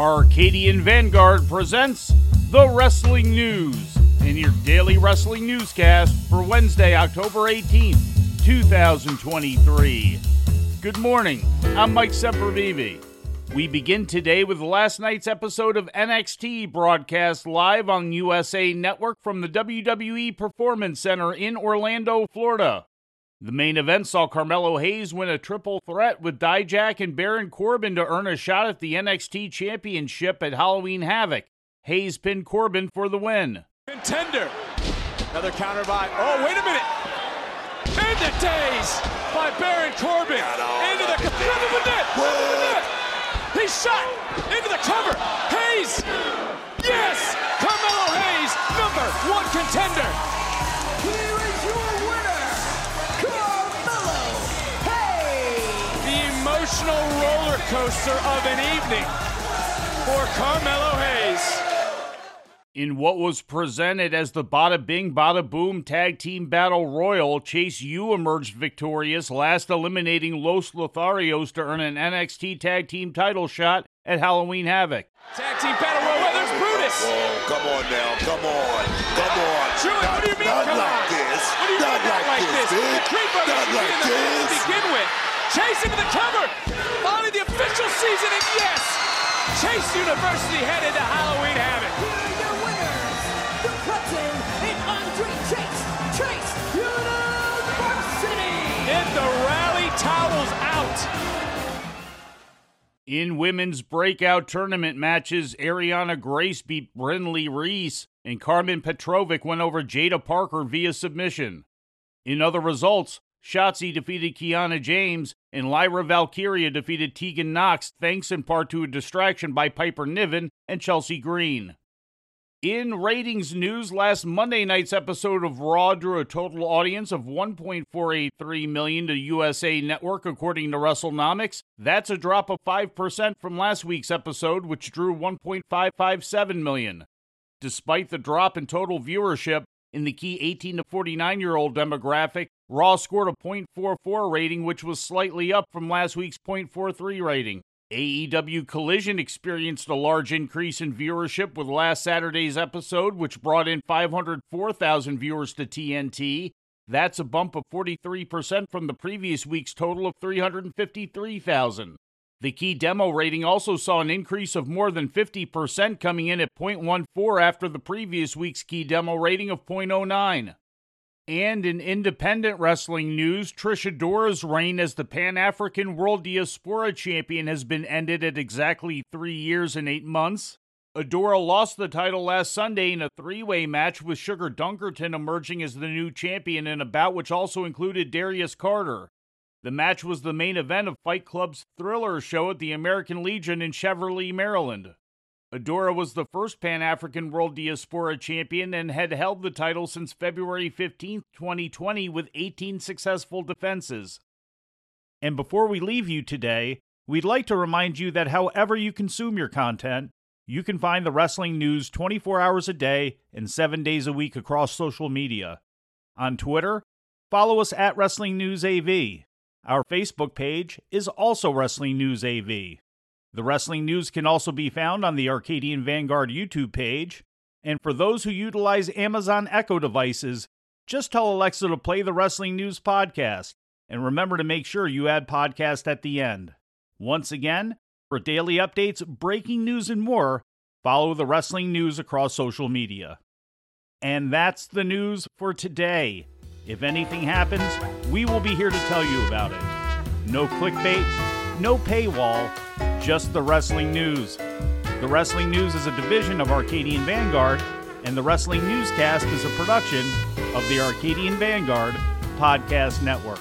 Arcadian Vanguard presents the Wrestling News in your daily wrestling newscast for Wednesday, October 18th, 2023. Good morning. I'm Mike Sempervive. We begin today with last night's episode of NXT broadcast live on USA Network from the WWE Performance Center in Orlando, Florida. The main event saw Carmelo Hayes win a triple threat with Dijak and Baron Corbin to earn a shot at the NXT Championship at Halloween Havoc. Hayes pinned Corbin for the win. Contender. Another counter by. Oh, wait a minute. End the days by Baron Corbin. Into the, into the net. Into the net. He's shot into the cover. Hayes. Yes. Emotional roller coaster of an evening for Carmelo Hayes. In what was presented as the Bada Bing Bada Boom Tag Team Battle Royal, Chase U emerged victorious, last eliminating Los Lotharios to earn an NXT Tag Team title shot at Halloween Havoc. Tag team battle royal. There's Brutus. Whoa, come on now, come on, come on. Julie, what do you mean? Not come like on. this. What do you not mean not like this? dude. The Creed brothers Not like be the match to this. begin with. Chase into the cover. Finally, the official season, and yes, Chase University headed to Halloween Havoc. Here are your winners, the Hudson and Andre Chase, Chase University. Get the rally towels out. In women's breakout tournament matches, Arianna Grace beat Brinley Reece, and Carmen Petrovic went over Jaida Parker via submission. In other results, Shotzi defeated Kiana James, and Lyra Valkyria defeated Tegan Knox, thanks in part to a distraction by Piper Niven and Chelsea Green. In ratings news, last Monday night's episode of Raw drew a total audience of 1.483 million to USA Network, according to WrestleNomics. That's a drop of 5% from last week's episode, which drew 1.557 million. Despite the drop in total viewership, in the key 18 to 49 year old demographic, Raw scored a .44 rating, which was slightly up from last week's .43 rating. AEW Collision experienced a large increase in viewership with last Saturday's episode, which brought in 504,000 viewers to TNT. That's a bump of 43% from the previous week's total of 353,000. The key demo rating also saw an increase of more than 50%, coming in at 0.14 after the previous week's key demo rating of 0.09. And in independent wrestling news, Trish Adora's reign as the Pan African World Diaspora Champion has been ended at exactly three years and eight months. Adora lost the title last Sunday in a three way match with Sugar Dunkerton emerging as the new champion in a bout which also included Darius Carter. The match was the main event of Fight Club's Thriller show at the American Legion in Cheverly, Maryland. Adora was the first Pan African World Diaspora champion and had held the title since February 15, 2020, with 18 successful defenses. And before we leave you today, we'd like to remind you that however you consume your content, you can find the wrestling news 24 hours a day and 7 days a week across social media. On Twitter, follow us at Wrestling News AV. Our Facebook page is also Wrestling News AV. The wrestling news can also be found on the Arcadian Vanguard YouTube page. And for those who utilize Amazon Echo devices, just tell Alexa to play the Wrestling News podcast. And remember to make sure you add podcast at the end. Once again, for daily updates, breaking news, and more, follow the wrestling news across social media. And that's the news for today. If anything happens, we will be here to tell you about it. No clickbait, no paywall, just the wrestling news. The Wrestling News is a division of Arcadian Vanguard, and the Wrestling Newscast is a production of the Arcadian Vanguard Podcast Network.